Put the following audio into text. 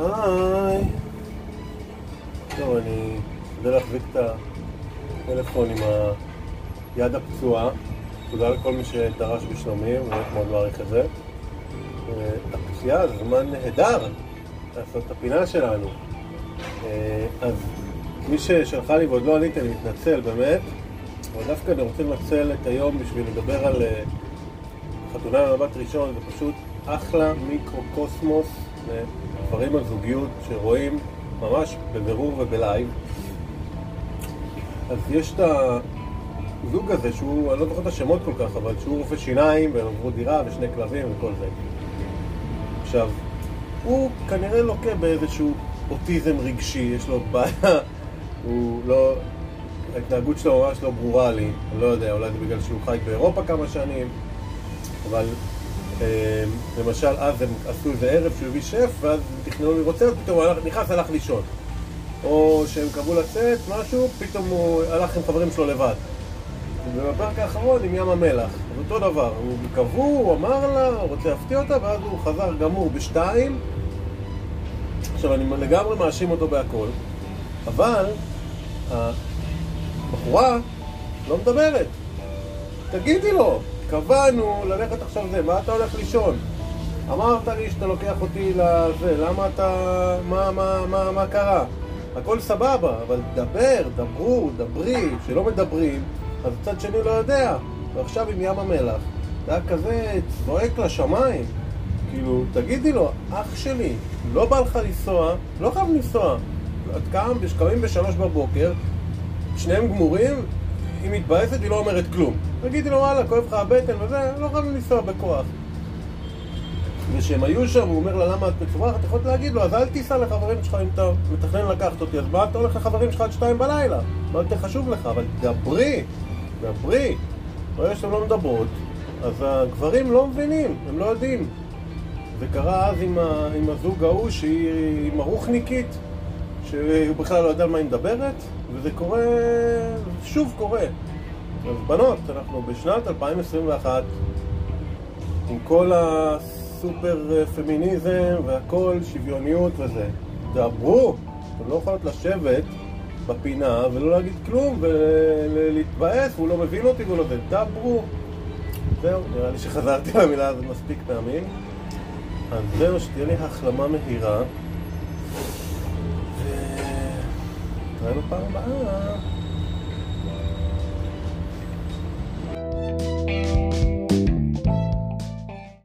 היי. טוב, אני אשתדל להחזיק את הטלפון עם היד הפצועה. תודה לכל מי שדרש בשלומי, באמת מאוד מעריך את זה. הפציעה זה זמן נהדר לעשות את הפינה שלנו. אה, אז מי ששלחה לי ועוד לא עניתי, אני מתנצל באמת. אבל דווקא אני רוצה לנצל את היום בשביל לדבר על אה, חתונה במבט ראשון, זה פשוט אחלה מיקרו-קוסמוס לדברים על זוגיות שרואים ממש בבירור ובלייב. אז יש את הזוג הזה שהוא, אני לא זוכר את השמות כל כך, אבל שהוא רופא שיניים והם עברו דירה ושני כלבים וכל זה. עכשיו, הוא כנראה לוקה באיזשהו אוטיזם רגשי, יש לו בעיה, הוא לא... ההתנהגות שלו ממש לא ברורה לי, אני לא יודע, אולי זה בגלל שהוא חי באירופה כמה שנים, אבל למשל אז הם עשו איזה ערב שהוא הביא שף, ואז תכננו לראות סרט, פתאום הוא נכנס, הלך לישון. או שהם קבעו לצאת, משהו, פתאום הוא הלך עם חברים שלו לבד. ובפרק האחרון עם ים המלח, אותו דבר, הוא קבעו, הוא אמר לה, הוא רוצה להפתיע אותה, ואז הוא חזר גמור בשתיים. עכשיו, אני לגמרי מאשים אותו בהכל, אבל הבחורה לא מדברת. תגידי לו, קבענו ללכת עכשיו זה, מה אתה הולך לישון? אמרת לי שאתה לוקח אותי לזה, למה אתה... מה, מה, מה, מה קרה? הכל סבבה, אבל דבר, דברו, דברי, כשלא מדברים, אז הצד שני לא יודע. ועכשיו עם ים המלח, זה היה כזה צועק לשמיים. כאילו, תגידי לו, אח שלי, לא בא לך לנסוע, לא חייב לנסוע. את קם, קמים בשלוש בבוקר, שניהם גמורים, היא מתבאסת, היא לא אומרת כלום. תגידי לו, וואלה, כואב לך הבטן וזה, לא חייב לנסוע בכוח. וכשהם היו שם, הוא אומר לה, למה את מצורחת? את יכולת להגיד לו, אז אל תיסע לחברים שלך אם אתה מתכנן לקחת אותי, אז מה אתה הולך לחברים שלך עד שתיים בלילה? מה יותר חשוב לך? אבל דברי, דברי. ברגע שאתם לא מדברות, אז הגברים לא מבינים, הם לא יודעים. זה קרה אז עם, ה, עם הזוג ההוא שהיא מרוחניקית, שהוא בכלל לא יודע על מה היא מדברת, וזה קורה, שוב קורה. אז בנות, אנחנו בשנת 2021, עם כל הסופר פמיניזם והכל, שוויוניות וזה. דברו, אתם לא יכולות לשבת בפינה ולא להגיד כלום ולהתבאס, והוא לא מבין אותי והוא לא זה. דברו. זהו, נראה לי שחזרתי על המילה הזאת מספיק פעמים. אז זהו, שתהיה לי החלמה מהירה. Vai no Paraná.